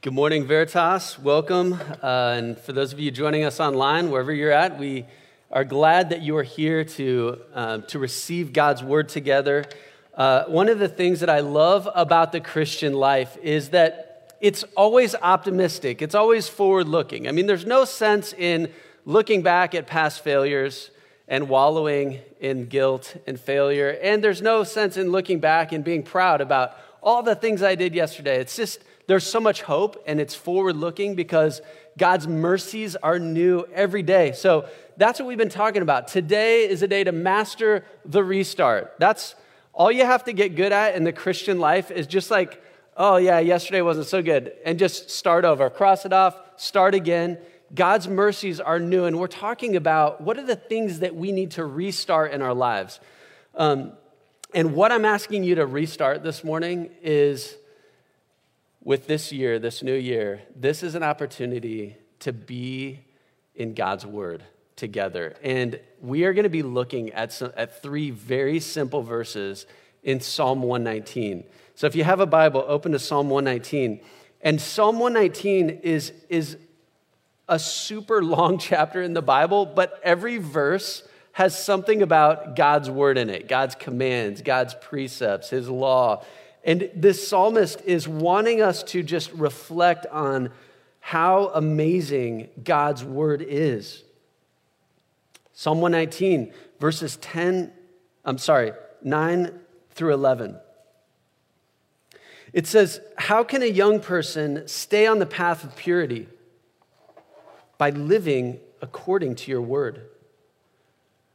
Good morning, Veritas. Welcome. Uh, and for those of you joining us online, wherever you're at, we are glad that you are here to, uh, to receive God's word together. Uh, one of the things that I love about the Christian life is that it's always optimistic, it's always forward looking. I mean, there's no sense in looking back at past failures and wallowing in guilt and failure. And there's no sense in looking back and being proud about all the things I did yesterday. It's just, there's so much hope and it's forward looking because God's mercies are new every day. So that's what we've been talking about. Today is a day to master the restart. That's all you have to get good at in the Christian life is just like, oh, yeah, yesterday wasn't so good, and just start over, cross it off, start again. God's mercies are new, and we're talking about what are the things that we need to restart in our lives. Um, and what I'm asking you to restart this morning is with this year, this new year, this is an opportunity to be in God's Word together. And we are going to be looking at, some, at three very simple verses in Psalm 119. So if you have a Bible, open to Psalm 119. And Psalm 119 is, is a super long chapter in the Bible, but every verse has something about God's word in it God's commands, God's precepts, His law. And this psalmist is wanting us to just reflect on how amazing God's word is. Psalm 119, verses 10, I'm sorry, 9 through 11. It says, How can a young person stay on the path of purity? By living according to your word.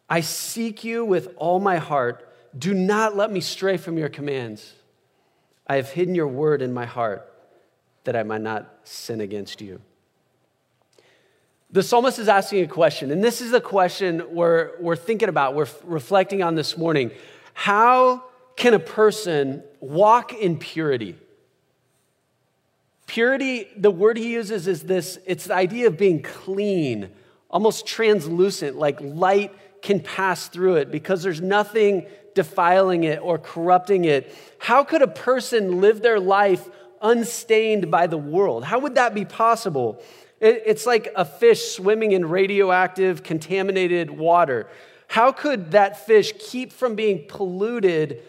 I seek you with all my heart. Do not let me stray from your commands. I have hidden your word in my heart that I might not sin against you. The psalmist is asking a question, and this is the question we're, we're thinking about, we're reflecting on this morning. How can a person walk in purity? Purity, the word he uses is this it's the idea of being clean, almost translucent, like light can pass through it because there's nothing defiling it or corrupting it. How could a person live their life unstained by the world? How would that be possible? It's like a fish swimming in radioactive, contaminated water. How could that fish keep from being polluted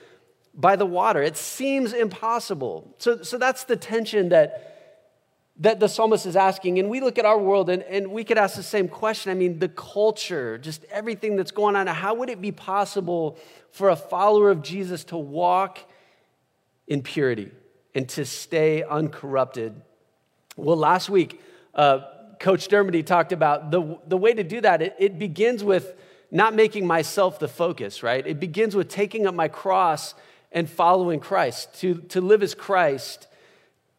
by the water? It seems impossible. So, so that's the tension that that the psalmist is asking. And we look at our world and, and we could ask the same question. I mean, the culture, just everything that's going on, how would it be possible for a follower of Jesus to walk in purity and to stay uncorrupted? Well, last week, uh, Coach Dermody talked about the, the way to do that. It, it begins with not making myself the focus, right? It begins with taking up my cross and following Christ. To, to live as Christ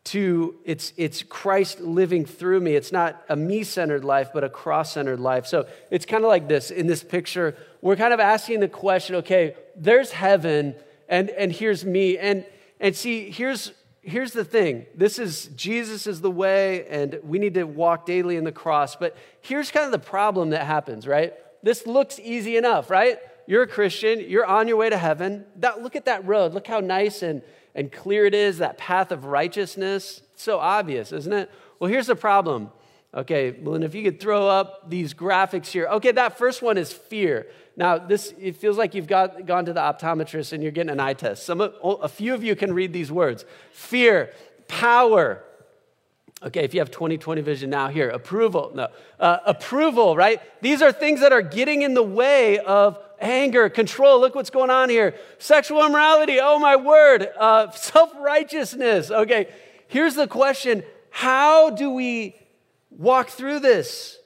to it's it's Christ living through me. It's not a me-centered life, but a cross-centered life. So it's kind of like this in this picture. We're kind of asking the question, okay, there's heaven and and here's me. And and see, here's here's the thing. This is Jesus is the way, and we need to walk daily in the cross. But here's kind of the problem that happens, right? This looks easy enough, right? You're a Christian, you're on your way to heaven. That, look at that road. Look how nice and and clear it is, that path of righteousness. It's so obvious, isn't it? Well, here's the problem. Okay, well, and if you could throw up these graphics here. Okay, that first one is fear. Now, this it feels like you've got, gone to the optometrist and you're getting an eye test. Some, a few of you can read these words: fear, power. Okay, if you have 20/20 vision now, here approval. No, uh, approval. Right? These are things that are getting in the way of anger, control. Look what's going on here. Sexual immorality. Oh, my word. Uh, Self righteousness. Okay, here's the question How do we walk through this?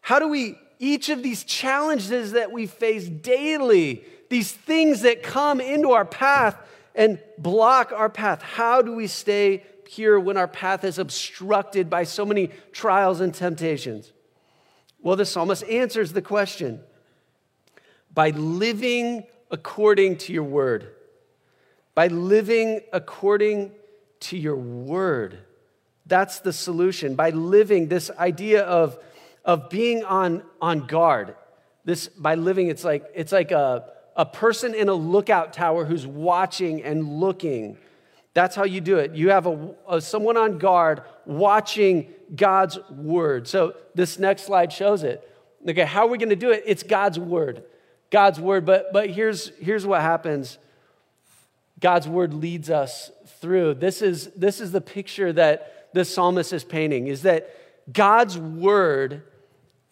How do we, each of these challenges that we face daily, these things that come into our path and block our path, how do we stay pure when our path is obstructed by so many trials and temptations? Well, the psalmist answers the question by living according to your word. By living according to your word. That's the solution. By living this idea of, of being on, on guard. This by living, it's like it's like a, a person in a lookout tower who's watching and looking. That's how you do it. You have a, a, someone on guard watching God's word. So this next slide shows it. Okay, how are we going to do it? It's God's word. God's word. But but here's here's what happens. God's word leads us through. This is this is the picture that the psalmist is painting is that God's word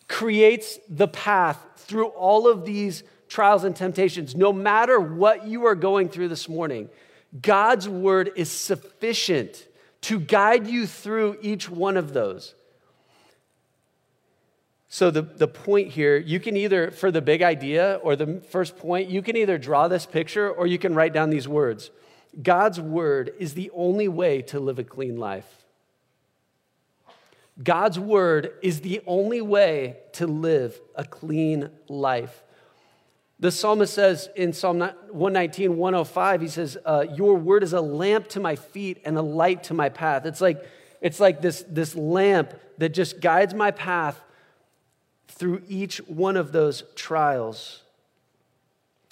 creates the path through all of these trials and temptations. No matter what you are going through this morning, God's word is sufficient to guide you through each one of those. So, the, the point here, you can either, for the big idea or the first point, you can either draw this picture or you can write down these words. God's word is the only way to live a clean life. God's word is the only way to live a clean life. The psalmist says in Psalm 119, 105, he says, uh, Your word is a lamp to my feet and a light to my path. It's like, it's like this, this lamp that just guides my path through each one of those trials.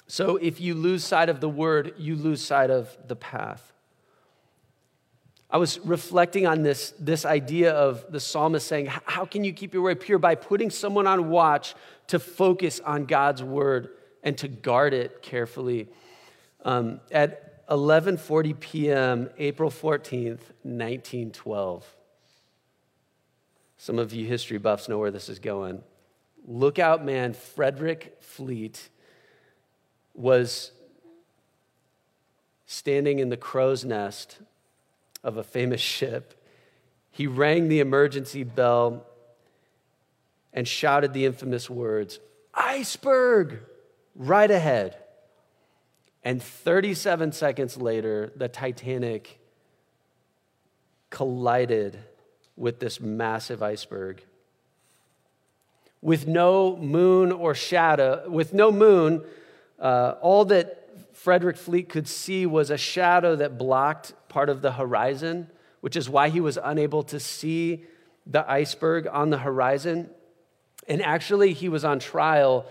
So if you lose sight of the word, you lose sight of the path. I was reflecting on this, this idea of the psalmist saying, How can you keep your way pure? By putting someone on watch to focus on God's word and to guard it carefully. Um, at 11:40 p.m., April 14th, 1912. Some of you history buffs know where this is going. Lookout man Frederick Fleet was standing in the crow's nest of a famous ship, he rang the emergency bell and shouted the infamous words, Iceberg, right ahead. And 37 seconds later, the Titanic collided with this massive iceberg. With no moon or shadow, with no moon, uh, all that Frederick Fleet could see was a shadow that blocked part of the horizon, which is why he was unable to see the iceberg on the horizon. And actually, he was on trial.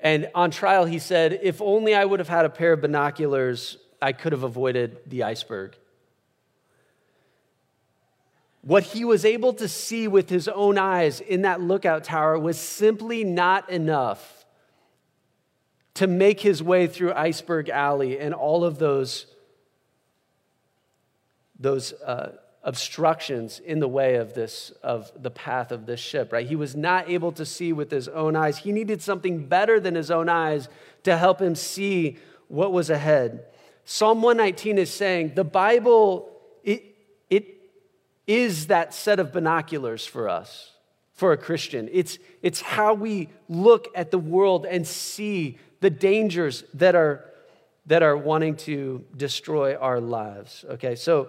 And on trial, he said, If only I would have had a pair of binoculars, I could have avoided the iceberg. What he was able to see with his own eyes in that lookout tower was simply not enough to make his way through Iceberg Alley and all of those those uh, obstructions in the way of this of the path of this ship right? He was not able to see with his own eyes. He needed something better than his own eyes to help him see what was ahead. Psalm 119 is saying the bible is that set of binoculars for us for a christian it's it's how we look at the world and see the dangers that are that are wanting to destroy our lives okay so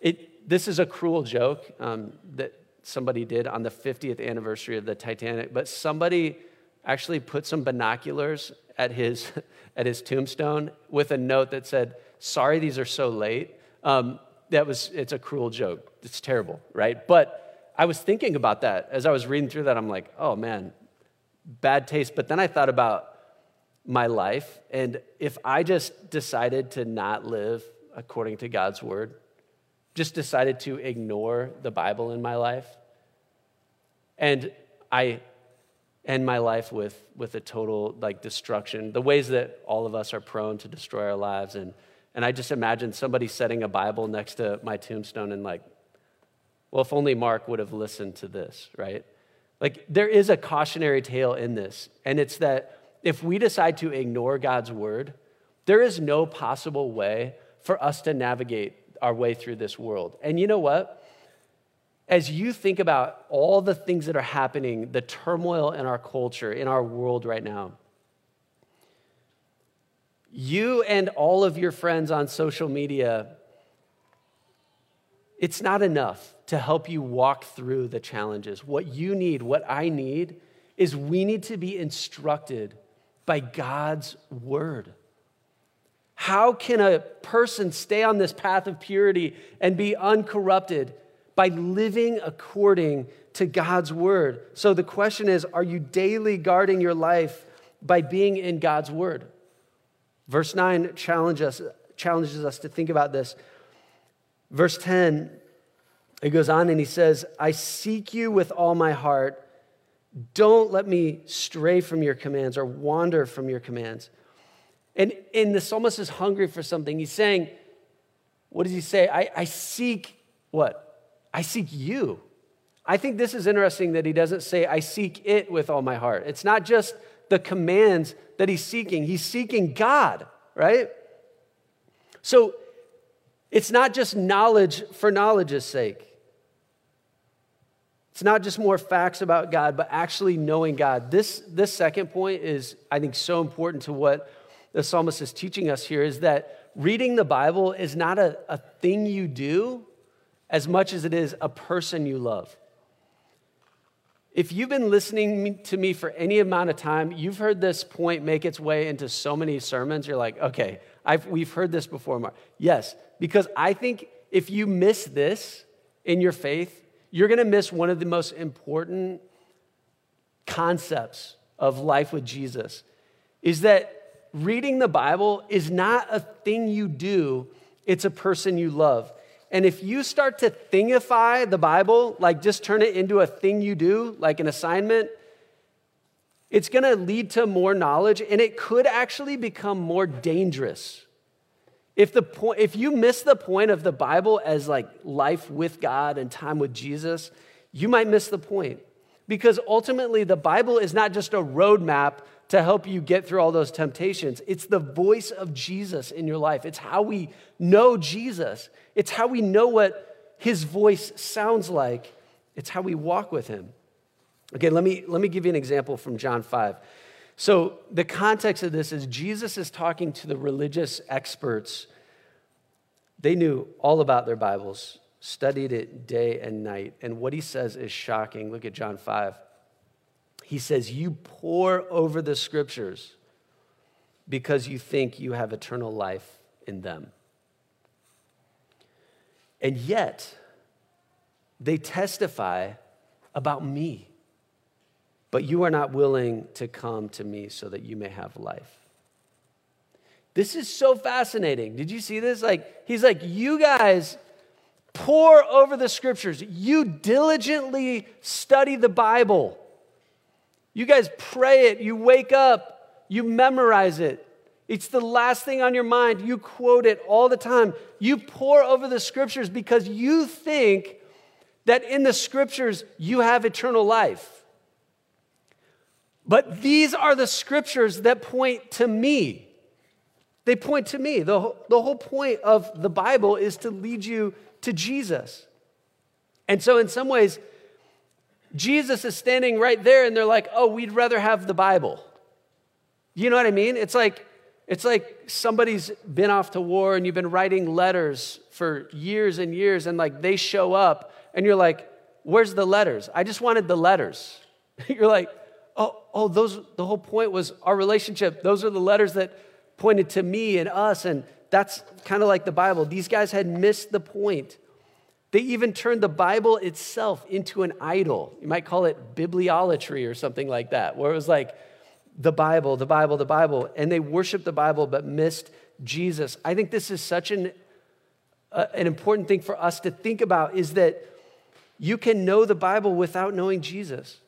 it, this is a cruel joke um, that somebody did on the 50th anniversary of the Titanic, but somebody actually put some binoculars at his, at his tombstone with a note that said, Sorry, these are so late. Um, that was, it's a cruel joke. It's terrible, right? But I was thinking about that as I was reading through that. I'm like, oh man, bad taste. But then I thought about my life, and if I just decided to not live according to God's word, just decided to ignore the Bible in my life. And I end my life with, with a total like destruction, the ways that all of us are prone to destroy our lives. And, and I just imagine somebody setting a Bible next to my tombstone and like, well, if only Mark would have listened to this, right? Like, there is a cautionary tale in this, and it's that if we decide to ignore God's word, there is no possible way for us to navigate our way through this world. And you know what? As you think about all the things that are happening, the turmoil in our culture, in our world right now, you and all of your friends on social media, it's not enough to help you walk through the challenges. What you need, what I need, is we need to be instructed by God's word. How can a person stay on this path of purity and be uncorrupted? By living according to God's word. So the question is are you daily guarding your life by being in God's word? Verse 9 challenge us, challenges us to think about this. Verse 10, it goes on and he says, I seek you with all my heart. Don't let me stray from your commands or wander from your commands. And, and the psalmist is hungry for something. He's saying, What does he say? I, I seek what? I seek you. I think this is interesting that he doesn't say, I seek it with all my heart. It's not just the commands that he's seeking, he's seeking God, right? So it's not just knowledge for knowledge's sake. It's not just more facts about God, but actually knowing God. This, this second point is, I think, so important to what the psalmist is teaching us here is that reading the Bible is not a, a thing you do as much as it is a person you love. If you've been listening to me for any amount of time, you've heard this point make its way into so many sermons. You're like, okay, I've, we've heard this before, Mark. Yes, because I think if you miss this in your faith, you're going to miss one of the most important concepts of life with Jesus is that reading the Bible is not a thing you do, it's a person you love. And if you start to thingify the Bible, like just turn it into a thing you do, like an assignment, it's going to lead to more knowledge and it could actually become more dangerous. If, the point, if you miss the point of the Bible as like life with God and time with Jesus, you might miss the point. Because ultimately, the Bible is not just a roadmap to help you get through all those temptations. It's the voice of Jesus in your life. It's how we know Jesus. It's how we know what his voice sounds like. It's how we walk with him. Okay, let me, let me give you an example from John 5. So, the context of this is Jesus is talking to the religious experts. They knew all about their Bibles, studied it day and night. And what he says is shocking. Look at John 5. He says, You pore over the scriptures because you think you have eternal life in them. And yet, they testify about me. But you are not willing to come to me so that you may have life. This is so fascinating. Did you see this? Like, he's like, You guys pore over the scriptures, you diligently study the Bible. You guys pray it, you wake up, you memorize it. It's the last thing on your mind. You quote it all the time. You pore over the scriptures because you think that in the scriptures you have eternal life. But these are the scriptures that point to me. They point to me. The, the whole point of the Bible is to lead you to Jesus. And so, in some ways, Jesus is standing right there and they're like, oh, we'd rather have the Bible. You know what I mean? It's like, it's like somebody's been off to war and you've been writing letters for years and years, and like they show up and you're like, where's the letters? I just wanted the letters. you're like, oh, oh, those the whole point was our relationship. Those are the letters that pointed to me and us, and that's kind of like the Bible. These guys had missed the point. They even turned the Bible itself into an idol. You might call it bibliolatry or something like that, where it was like the Bible, the Bible, the Bible. And they worshiped the Bible but missed Jesus. I think this is such an, uh, an important thing for us to think about is that you can know the Bible without knowing Jesus.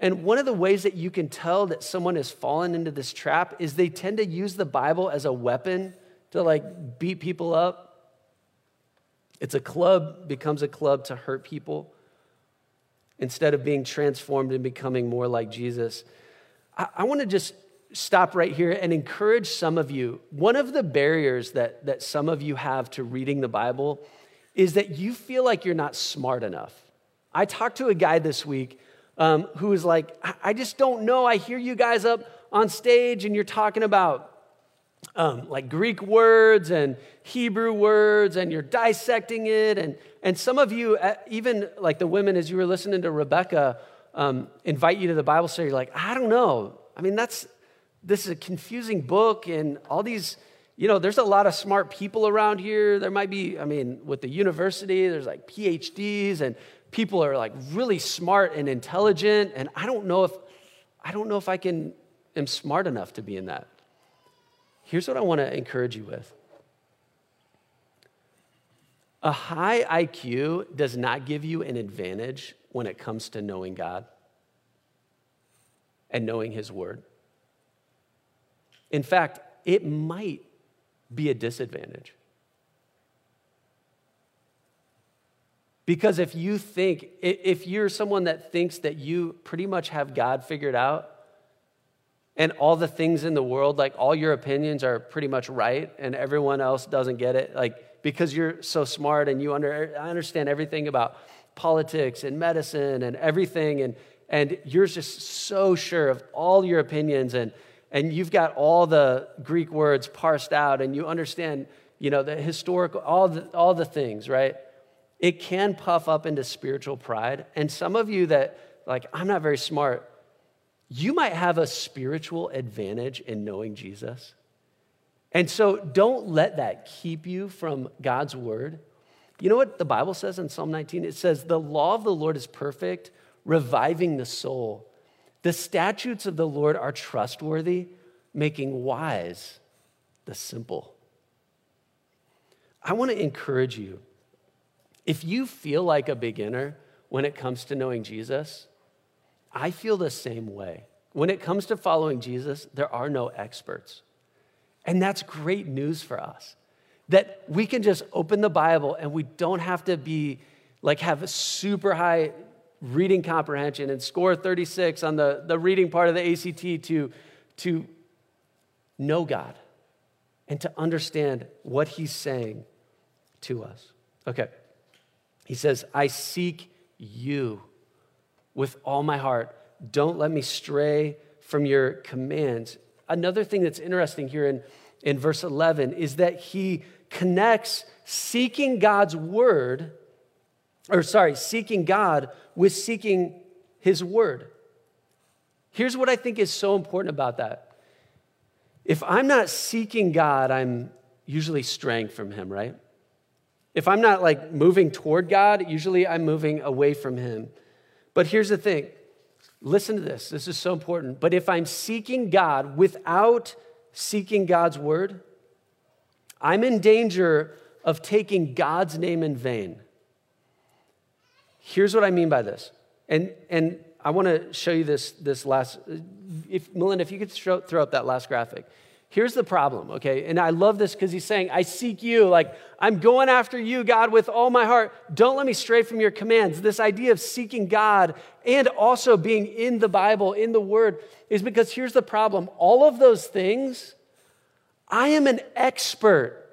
And one of the ways that you can tell that someone has fallen into this trap is they tend to use the Bible as a weapon to like beat people up it's a club, becomes a club to hurt people instead of being transformed and becoming more like Jesus. I, I want to just stop right here and encourage some of you. One of the barriers that, that some of you have to reading the Bible is that you feel like you're not smart enough. I talked to a guy this week um, who was like, I just don't know. I hear you guys up on stage and you're talking about um, like Greek words and Hebrew words, and you're dissecting it. And, and some of you, uh, even like the women, as you were listening to Rebecca um, invite you to the Bible study, you're like, I don't know. I mean, that's this is a confusing book, and all these, you know, there's a lot of smart people around here. There might be, I mean, with the university, there's like PhDs, and people are like really smart and intelligent. And I don't know if I don't know if I can am smart enough to be in that. Here's what I want to encourage you with A high IQ does not give you an advantage when it comes to knowing God and knowing His Word. In fact, it might be a disadvantage. Because if you think, if you're someone that thinks that you pretty much have God figured out, and all the things in the world, like all your opinions are pretty much right, and everyone else doesn't get it, like because you're so smart and you under, understand everything about politics and medicine and everything, and, and you're just so sure of all your opinions, and, and you've got all the Greek words parsed out, and you understand, you know, the historical, all the, all the things, right? it can puff up into spiritual pride. And some of you that, like, I'm not very smart, you might have a spiritual advantage in knowing Jesus. And so don't let that keep you from God's word. You know what the Bible says in Psalm 19? It says, The law of the Lord is perfect, reviving the soul. The statutes of the Lord are trustworthy, making wise the simple. I want to encourage you if you feel like a beginner when it comes to knowing Jesus, I feel the same way. When it comes to following Jesus, there are no experts. And that's great news for us that we can just open the Bible and we don't have to be like have a super high reading comprehension and score 36 on the, the reading part of the ACT to, to know God and to understand what He's saying to us. Okay. He says, I seek you with all my heart. Don't let me stray from your commands. Another thing that's interesting here in, in verse 11 is that he connects seeking God's word, or sorry, seeking God with seeking his word. Here's what I think is so important about that. If I'm not seeking God, I'm usually straying from him, right? If I'm not like moving toward God, usually I'm moving away from Him. But here's the thing listen to this, this is so important. But if I'm seeking God without seeking God's word, I'm in danger of taking God's name in vain. Here's what I mean by this. And, and I want to show you this, this last, if, Melinda, if you could throw, throw up that last graphic. Here's the problem, okay? And I love this because he's saying, I seek you. Like, I'm going after you, God, with all my heart. Don't let me stray from your commands. This idea of seeking God and also being in the Bible, in the Word, is because here's the problem. All of those things, I am an expert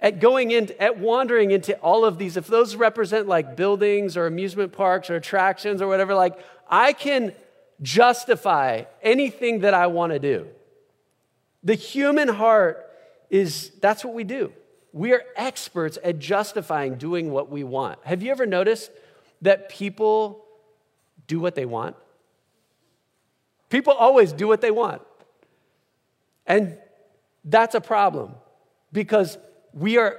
at going into, at wandering into all of these. If those represent like buildings or amusement parks or attractions or whatever, like, I can justify anything that I want to do. The human heart is that's what we do. We are experts at justifying doing what we want. Have you ever noticed that people do what they want? People always do what they want. And that's a problem because we are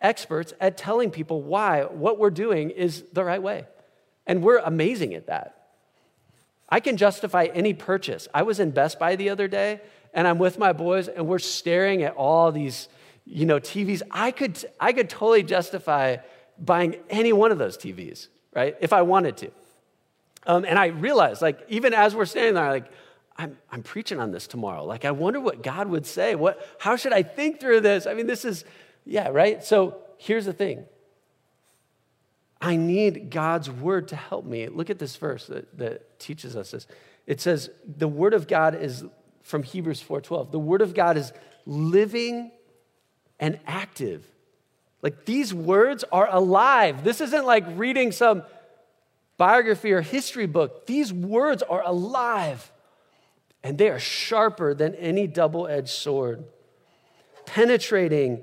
experts at telling people why what we're doing is the right way. And we're amazing at that. I can justify any purchase. I was in Best Buy the other day and I'm with my boys and we're staring at all these, you know, TVs. I could, I could totally justify buying any one of those TVs, right? If I wanted to. Um, and I realized, like, even as we're standing there, like, I'm, I'm preaching on this tomorrow. Like, I wonder what God would say. What, how should I think through this? I mean, this is, yeah, right? So here's the thing I need God's word to help me. Look at this verse that, that teaches us this. It says, The word of God is from Hebrews 4:12. The word of God is living and active. Like these words are alive. This isn't like reading some biography or history book. These words are alive. And they are sharper than any double-edged sword, penetrating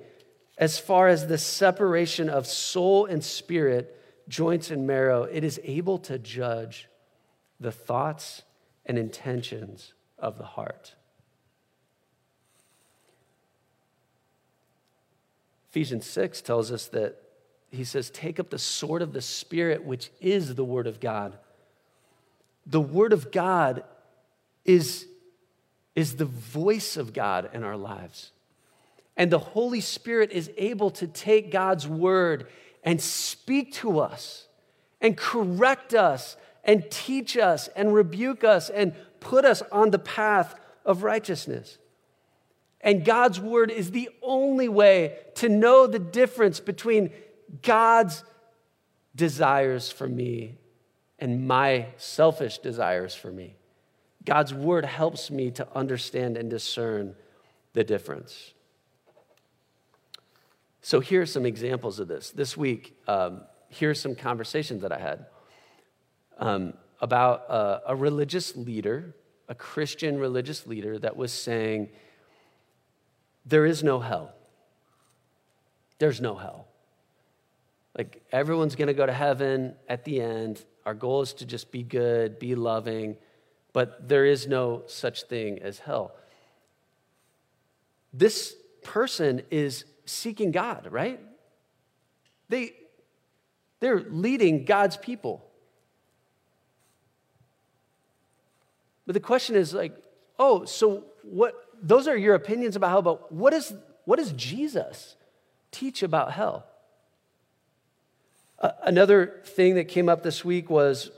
as far as the separation of soul and spirit, joints and marrow. It is able to judge the thoughts and intentions of the heart. Ephesians 6 tells us that he says, Take up the sword of the Spirit, which is the Word of God. The Word of God is, is the voice of God in our lives. And the Holy Spirit is able to take God's word and speak to us and correct us and teach us and rebuke us and put us on the path of righteousness. And God's word is the only way to know the difference between God's desires for me and my selfish desires for me. God's word helps me to understand and discern the difference. So, here are some examples of this. This week, um, here are some conversations that I had um, about a, a religious leader, a Christian religious leader, that was saying, There is no hell. There's no hell. Like, everyone's going to go to heaven at the end. Our goal is to just be good, be loving, but there is no such thing as hell. This person is seeking God, right? They, they're leading God's people. But the question is like, oh, so what those are your opinions about hell, but what is what does Jesus teach about hell? Uh, another thing that came up this week was,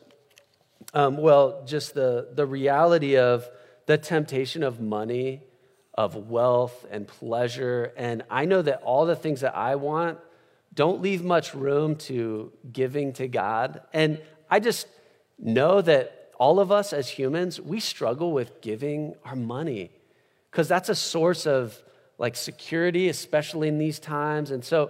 um, well, just the, the reality of the temptation of money, of wealth and pleasure. And I know that all the things that I want don't leave much room to giving to God. And I just know that all of us as humans, we struggle with giving our money because that's a source of like security, especially in these times. And so,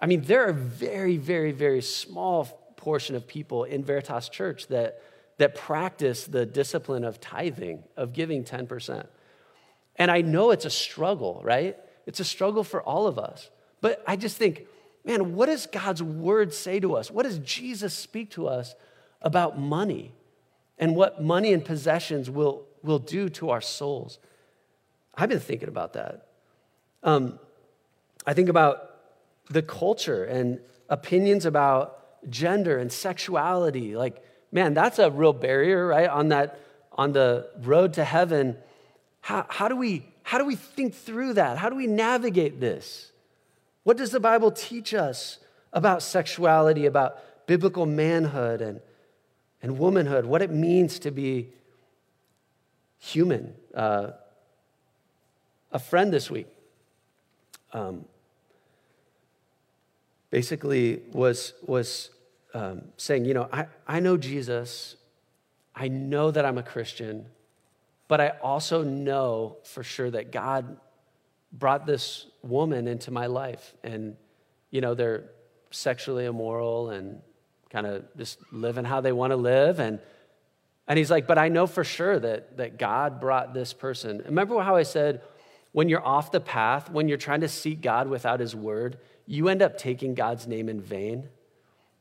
I mean, there are very, very, very small portion of people in Veritas Church that, that practice the discipline of tithing, of giving 10%. And I know it's a struggle, right? It's a struggle for all of us. But I just think, man, what does God's word say to us? What does Jesus speak to us about money and what money and possessions will, will do to our souls? I've been thinking about that. Um, I think about the culture and opinions about gender and sexuality. Like, man, that's a real barrier, right? On that, on the road to heaven. How, how, do we, how do we think through that? How do we navigate this? What does the Bible teach us about sexuality, about biblical manhood and, and womanhood, what it means to be human? Uh, a friend this week um, basically was, was um, saying, You know, I, I know Jesus, I know that I'm a Christian, but I also know for sure that God brought this woman into my life and you know they're sexually immoral and kind of just living how they want to live and and he's like but i know for sure that that god brought this person. Remember how i said when you're off the path when you're trying to seek god without his word you end up taking god's name in vain?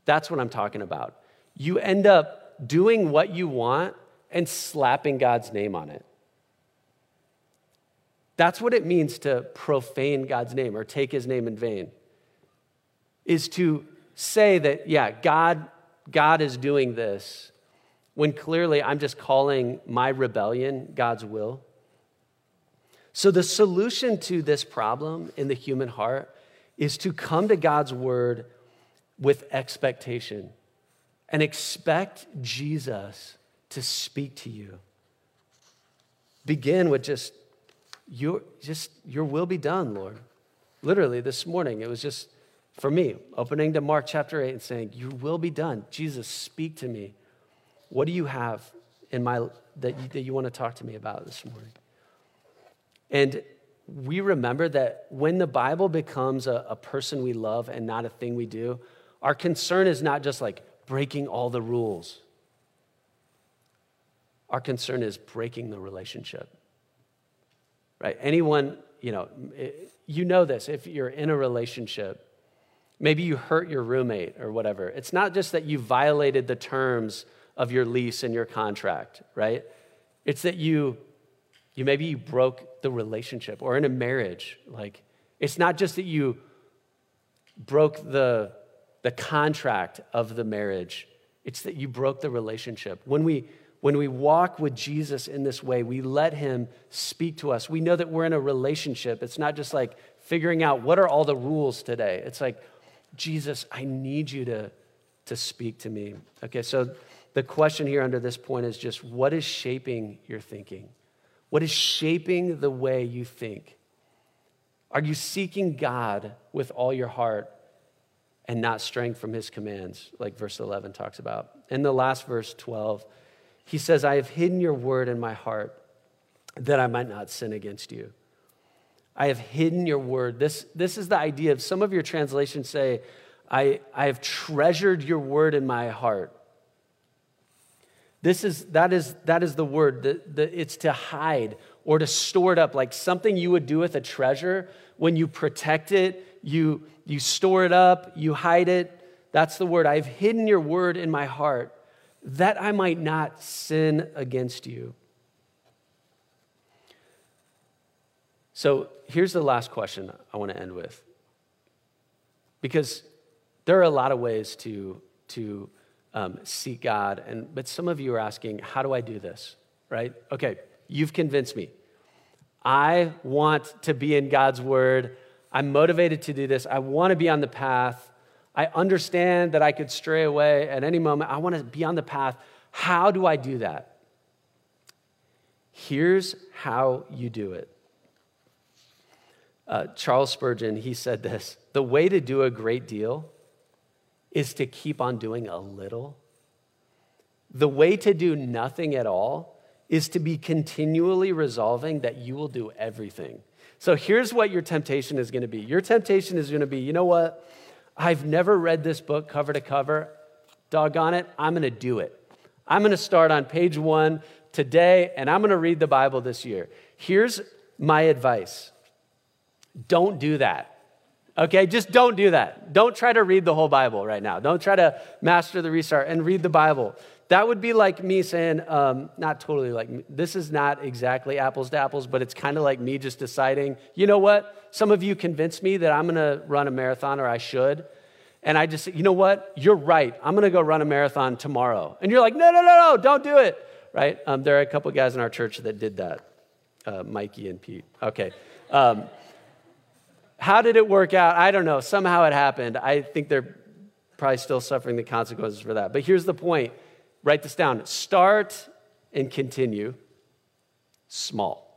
That's what i'm talking about. You end up doing what you want and slapping god's name on it. That's what it means to profane God's name or take his name in vain. Is to say that, yeah, God, God is doing this when clearly I'm just calling my rebellion God's will. So, the solution to this problem in the human heart is to come to God's word with expectation and expect Jesus to speak to you. Begin with just your, just, your will be done, Lord. Literally, this morning, it was just for me, opening to Mark chapter 8 and saying, Your will be done. Jesus, speak to me. What do you have in my that you, that you want to talk to me about this morning? And we remember that when the Bible becomes a, a person we love and not a thing we do, our concern is not just like breaking all the rules. Our concern is breaking the relationship right? Anyone, you know, you know this if you're in a relationship, maybe you hurt your roommate or whatever. It's not just that you violated the terms of your lease and your contract, right? It's that you you maybe you broke the relationship or in a marriage, like it's not just that you broke the the contract of the marriage. It's that you broke the relationship. When we when we walk with Jesus in this way, we let him speak to us. We know that we're in a relationship. It's not just like figuring out what are all the rules today. It's like, Jesus, I need you to, to speak to me. Okay, so the question here under this point is just what is shaping your thinking? What is shaping the way you think? Are you seeking God with all your heart and not straying from his commands, like verse 11 talks about? In the last verse, 12, he says, I have hidden your word in my heart that I might not sin against you. I have hidden your word. This, this is the idea of some of your translations say, I, I have treasured your word in my heart. This is, that, is, that is the word. The, the, it's to hide or to store it up, like something you would do with a treasure. When you protect it, you, you store it up, you hide it. That's the word. I've hidden your word in my heart that I might not sin against you. So here's the last question I want to end with. Because there are a lot of ways to, to um, seek God, and, but some of you are asking, how do I do this? Right? Okay, you've convinced me. I want to be in God's word. I'm motivated to do this. I want to be on the path. I understand that I could stray away at any moment. I want to be on the path. How do I do that? Here's how you do it. Uh, Charles Spurgeon, he said this The way to do a great deal is to keep on doing a little. The way to do nothing at all is to be continually resolving that you will do everything. So here's what your temptation is going to be your temptation is going to be, you know what? I've never read this book cover to cover. Doggone it, I'm going to do it. I'm going to start on page one today, and I'm going to read the Bible this year. Here's my advice don't do that. Okay, just don't do that. Don't try to read the whole Bible right now. Don't try to master the restart and read the Bible. That would be like me saying, um, not totally like, this is not exactly apples to apples, but it's kind of like me just deciding, you know what? Some of you convinced me that I'm going to run a marathon or I should. And I just you know what? You're right. I'm going to go run a marathon tomorrow. And you're like, no, no, no, no, don't do it. Right? Um, there are a couple guys in our church that did that uh, Mikey and Pete. Okay. Um, how did it work out? I don't know. Somehow it happened. I think they're probably still suffering the consequences for that. But here's the point Write this down. Start and continue small.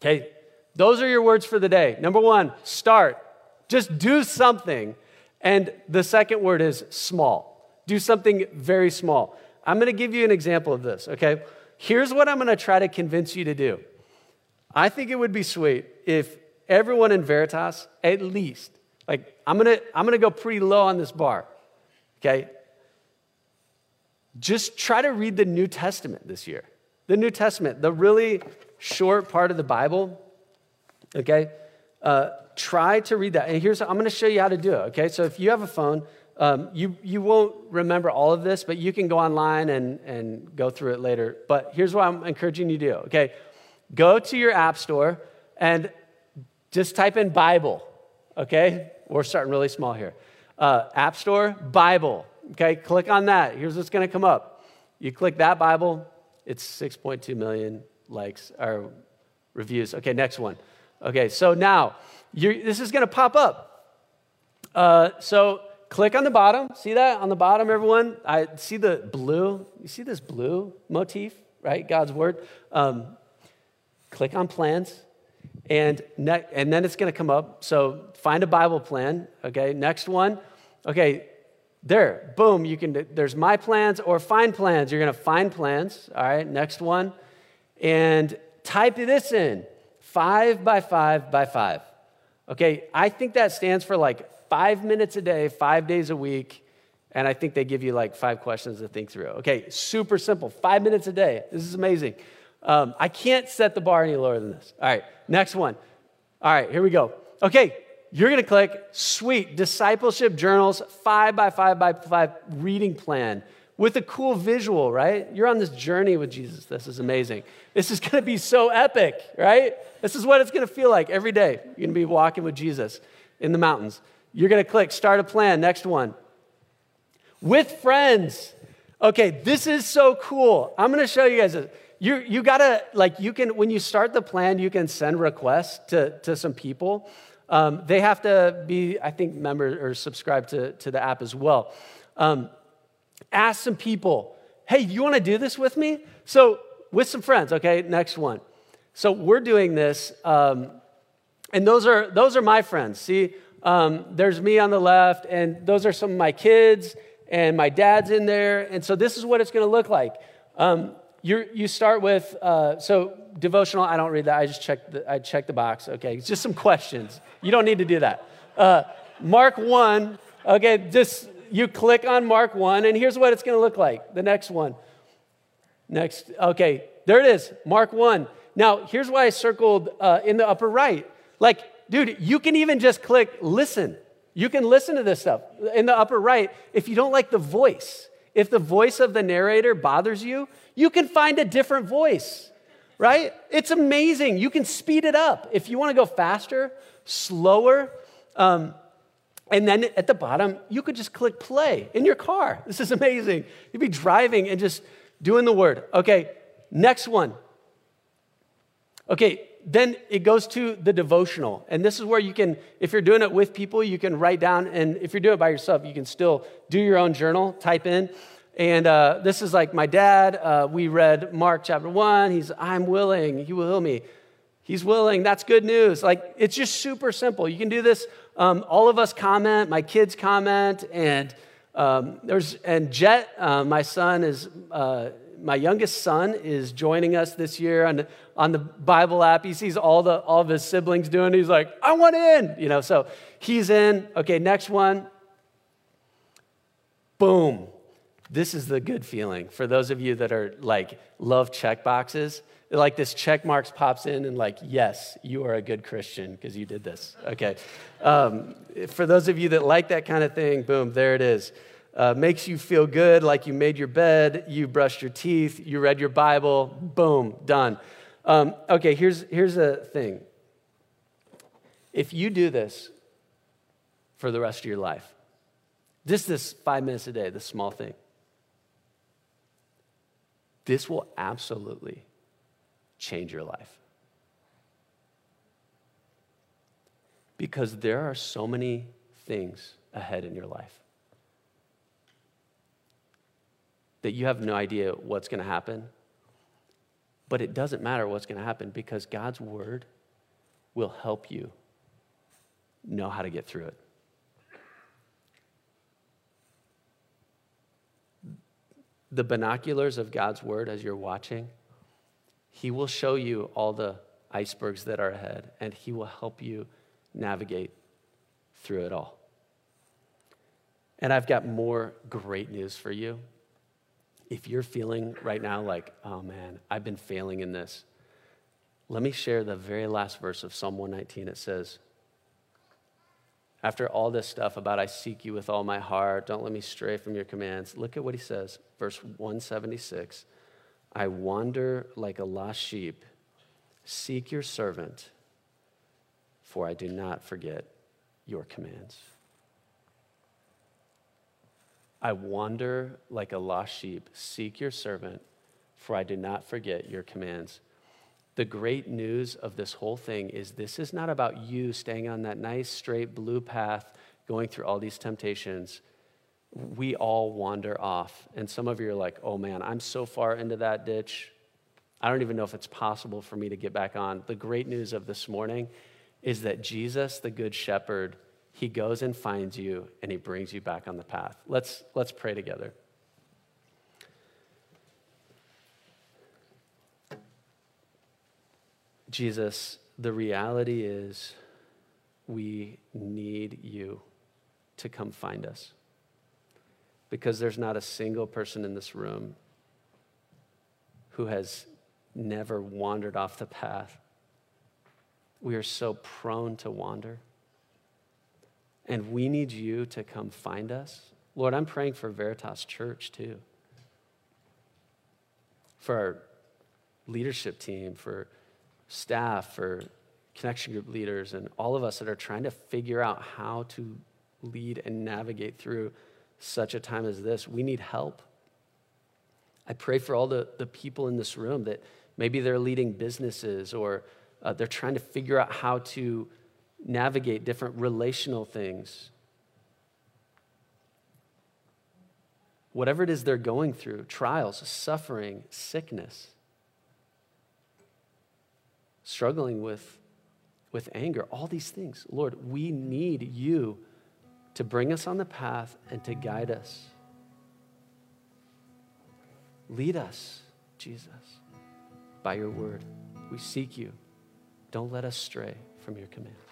Okay? Those are your words for the day. Number one, start. Just do something. And the second word is small. Do something very small. I'm going to give you an example of this, okay? Here's what I'm going to try to convince you to do. I think it would be sweet if everyone in Veritas, at least, like, I'm to I'm to go pretty low on this bar, okay? just try to read the New Testament this year. The New Testament, the really short part of the Bible, okay? Uh, try to read that. And here's, I'm to show you how to do it, okay? So if you have a phone, um, you, you won't remember all of this, but you can go online and, and go through it later. But here's what I'm encouraging you to do, okay? Go to your app store and just type in Bible, okay? We're starting really small here. Uh, app Store, Bible. Okay, click on that. Here's what's to come up. You click that Bible, it's 6.2 million likes or reviews. Okay, next one. Okay, so now this is to pop up. Uh, so click on the bottom. See that on the bottom, everyone? I see the blue. You see this blue motif, right? God's word. Um, click on plans, and ne- and then it's going to come up. So find a Bible plan. Okay, next one. Okay, there, boom, you can, there's my plans or find plans. You're going to find plans. All right, next one. And type this in five by five by five. Okay, I think that stands for like five minutes a day, five days a week. And I think they give you like five questions to think through. Okay, super simple. Five minutes a day. This is amazing. Um, I can't set the bar any lower than this. All right, next one. All right, here we go. Okay, you're going to click sweet discipleship journals, five by five by five reading plan with a cool visual, right? You're on this journey with Jesus. This is amazing. This is going to be so epic, right? This is what it's going to feel like every day. You're going to be walking with Jesus in the mountains. You're going to click start a plan. Next one. With friends. Okay, this is so cool. I'm going to show you guys this. You you gotta like you can when you start the plan, you can send requests to to some people. Um, they have to be, I think, members or subscribe to, to the app as well. Um, ask some people, hey, you want to do this with me? So, with some friends, okay, next one. So, we're doing this, um, and those are, those are my friends. See, um, there's me on the left, and those are some of my kids, and my dad's in there. And so, this is what it's to look like. You you start with, uh, so devotional, I don't read that. I just check the, I check the box. Okay, it's just some questions. You don't need to do that. Uh, Mark 1, okay, just you click on Mark 1, and here's what it's going to look like. The next one. Next, okay, there it is, Mark 1. Now, here's why I circled uh, in the upper right. Like, dude, you can even just click listen. You can listen to this stuff in the upper right. If you don't like the voice, if the voice of the narrator bothers you, you can find a different voice, right? It's amazing. You can speed it up. If you want to go faster, slower, um, and then at the bottom, you could just click play in your car. This is amazing. You'd be driving and just doing the word. Okay, next one. Okay, then it goes to the devotional. And this is where you can, if you're doing it with people, you can write down. And if you're doing it by yourself, you can still do your own journal, type in. And uh, this is like my dad. Uh, we read Mark chapter one. He's, I'm willing, he will heal me. He's willing. That's good news. Like, it's just super simple. You can do this um, all of us comment, my kids comment, and um, there's and Jet, uh, my son is uh, my youngest son is joining us this year on the, on the Bible app. He sees all the all of his siblings doing. He's like, I want in, you know. So he's in. Okay, next one. Boom. This is the good feeling for those of you that are like love check boxes like this check marks pops in and like yes you are a good christian because you did this okay um, for those of you that like that kind of thing boom there it is uh, makes you feel good like you made your bed you brushed your teeth you read your bible boom done. Um, okay here's here's a thing. If you do this for the rest of your life just this five minutes a day this small thing this will absolutely change your life. Because there are so many things ahead in your life that you have no idea what's going to happen. But it doesn't matter what's going to happen because God's word will help you know how to get through it. The binoculars of God's word as you're watching he will show you all the icebergs that are ahead, and He will help you navigate through it all. And I've got more great news for you. If you're feeling right now like, oh man, I've been failing in this, let me share the very last verse of Psalm 119. It says, after all this stuff about I seek you with all my heart, don't let me stray from your commands, look at what he says, verse 176. I wander like a lost sheep. Seek your servant, for I do not forget your commands. I wander like a lost sheep. Seek your servant, for I do not forget your commands. The great news of this whole thing is this is not about you staying on that nice, straight blue path, going through all these temptations we all wander off. And some of you are like, oh man, I'm so far into that ditch. I don't even know if it's possible for me to get back on. The great news of this morning is that Jesus, the Good Shepherd, he goes and finds you and he brings you back on the path. Let's, let's pray together. Jesus, the reality is we need you to come find us because there's not a single person in this room who has never wandered off the path. We are so prone to wander. And we need you to come find us. Lord, I'm praying for Veritas Church too. For our leadership team, for staff, for connection group leaders, and all of us that are trying to figure out how to lead and navigate through such a time as this. We need help. I pray for all the, the people in this room that maybe they're leading businesses or uh, they're trying to figure out how to navigate different relational things. Whatever it is they're going through trials, suffering, sickness, struggling with, with anger, all these things. Lord, we need you to bring us on the path and to guide us. Lead us, Jesus, by your word. We seek you. Don't let us stray from your commands.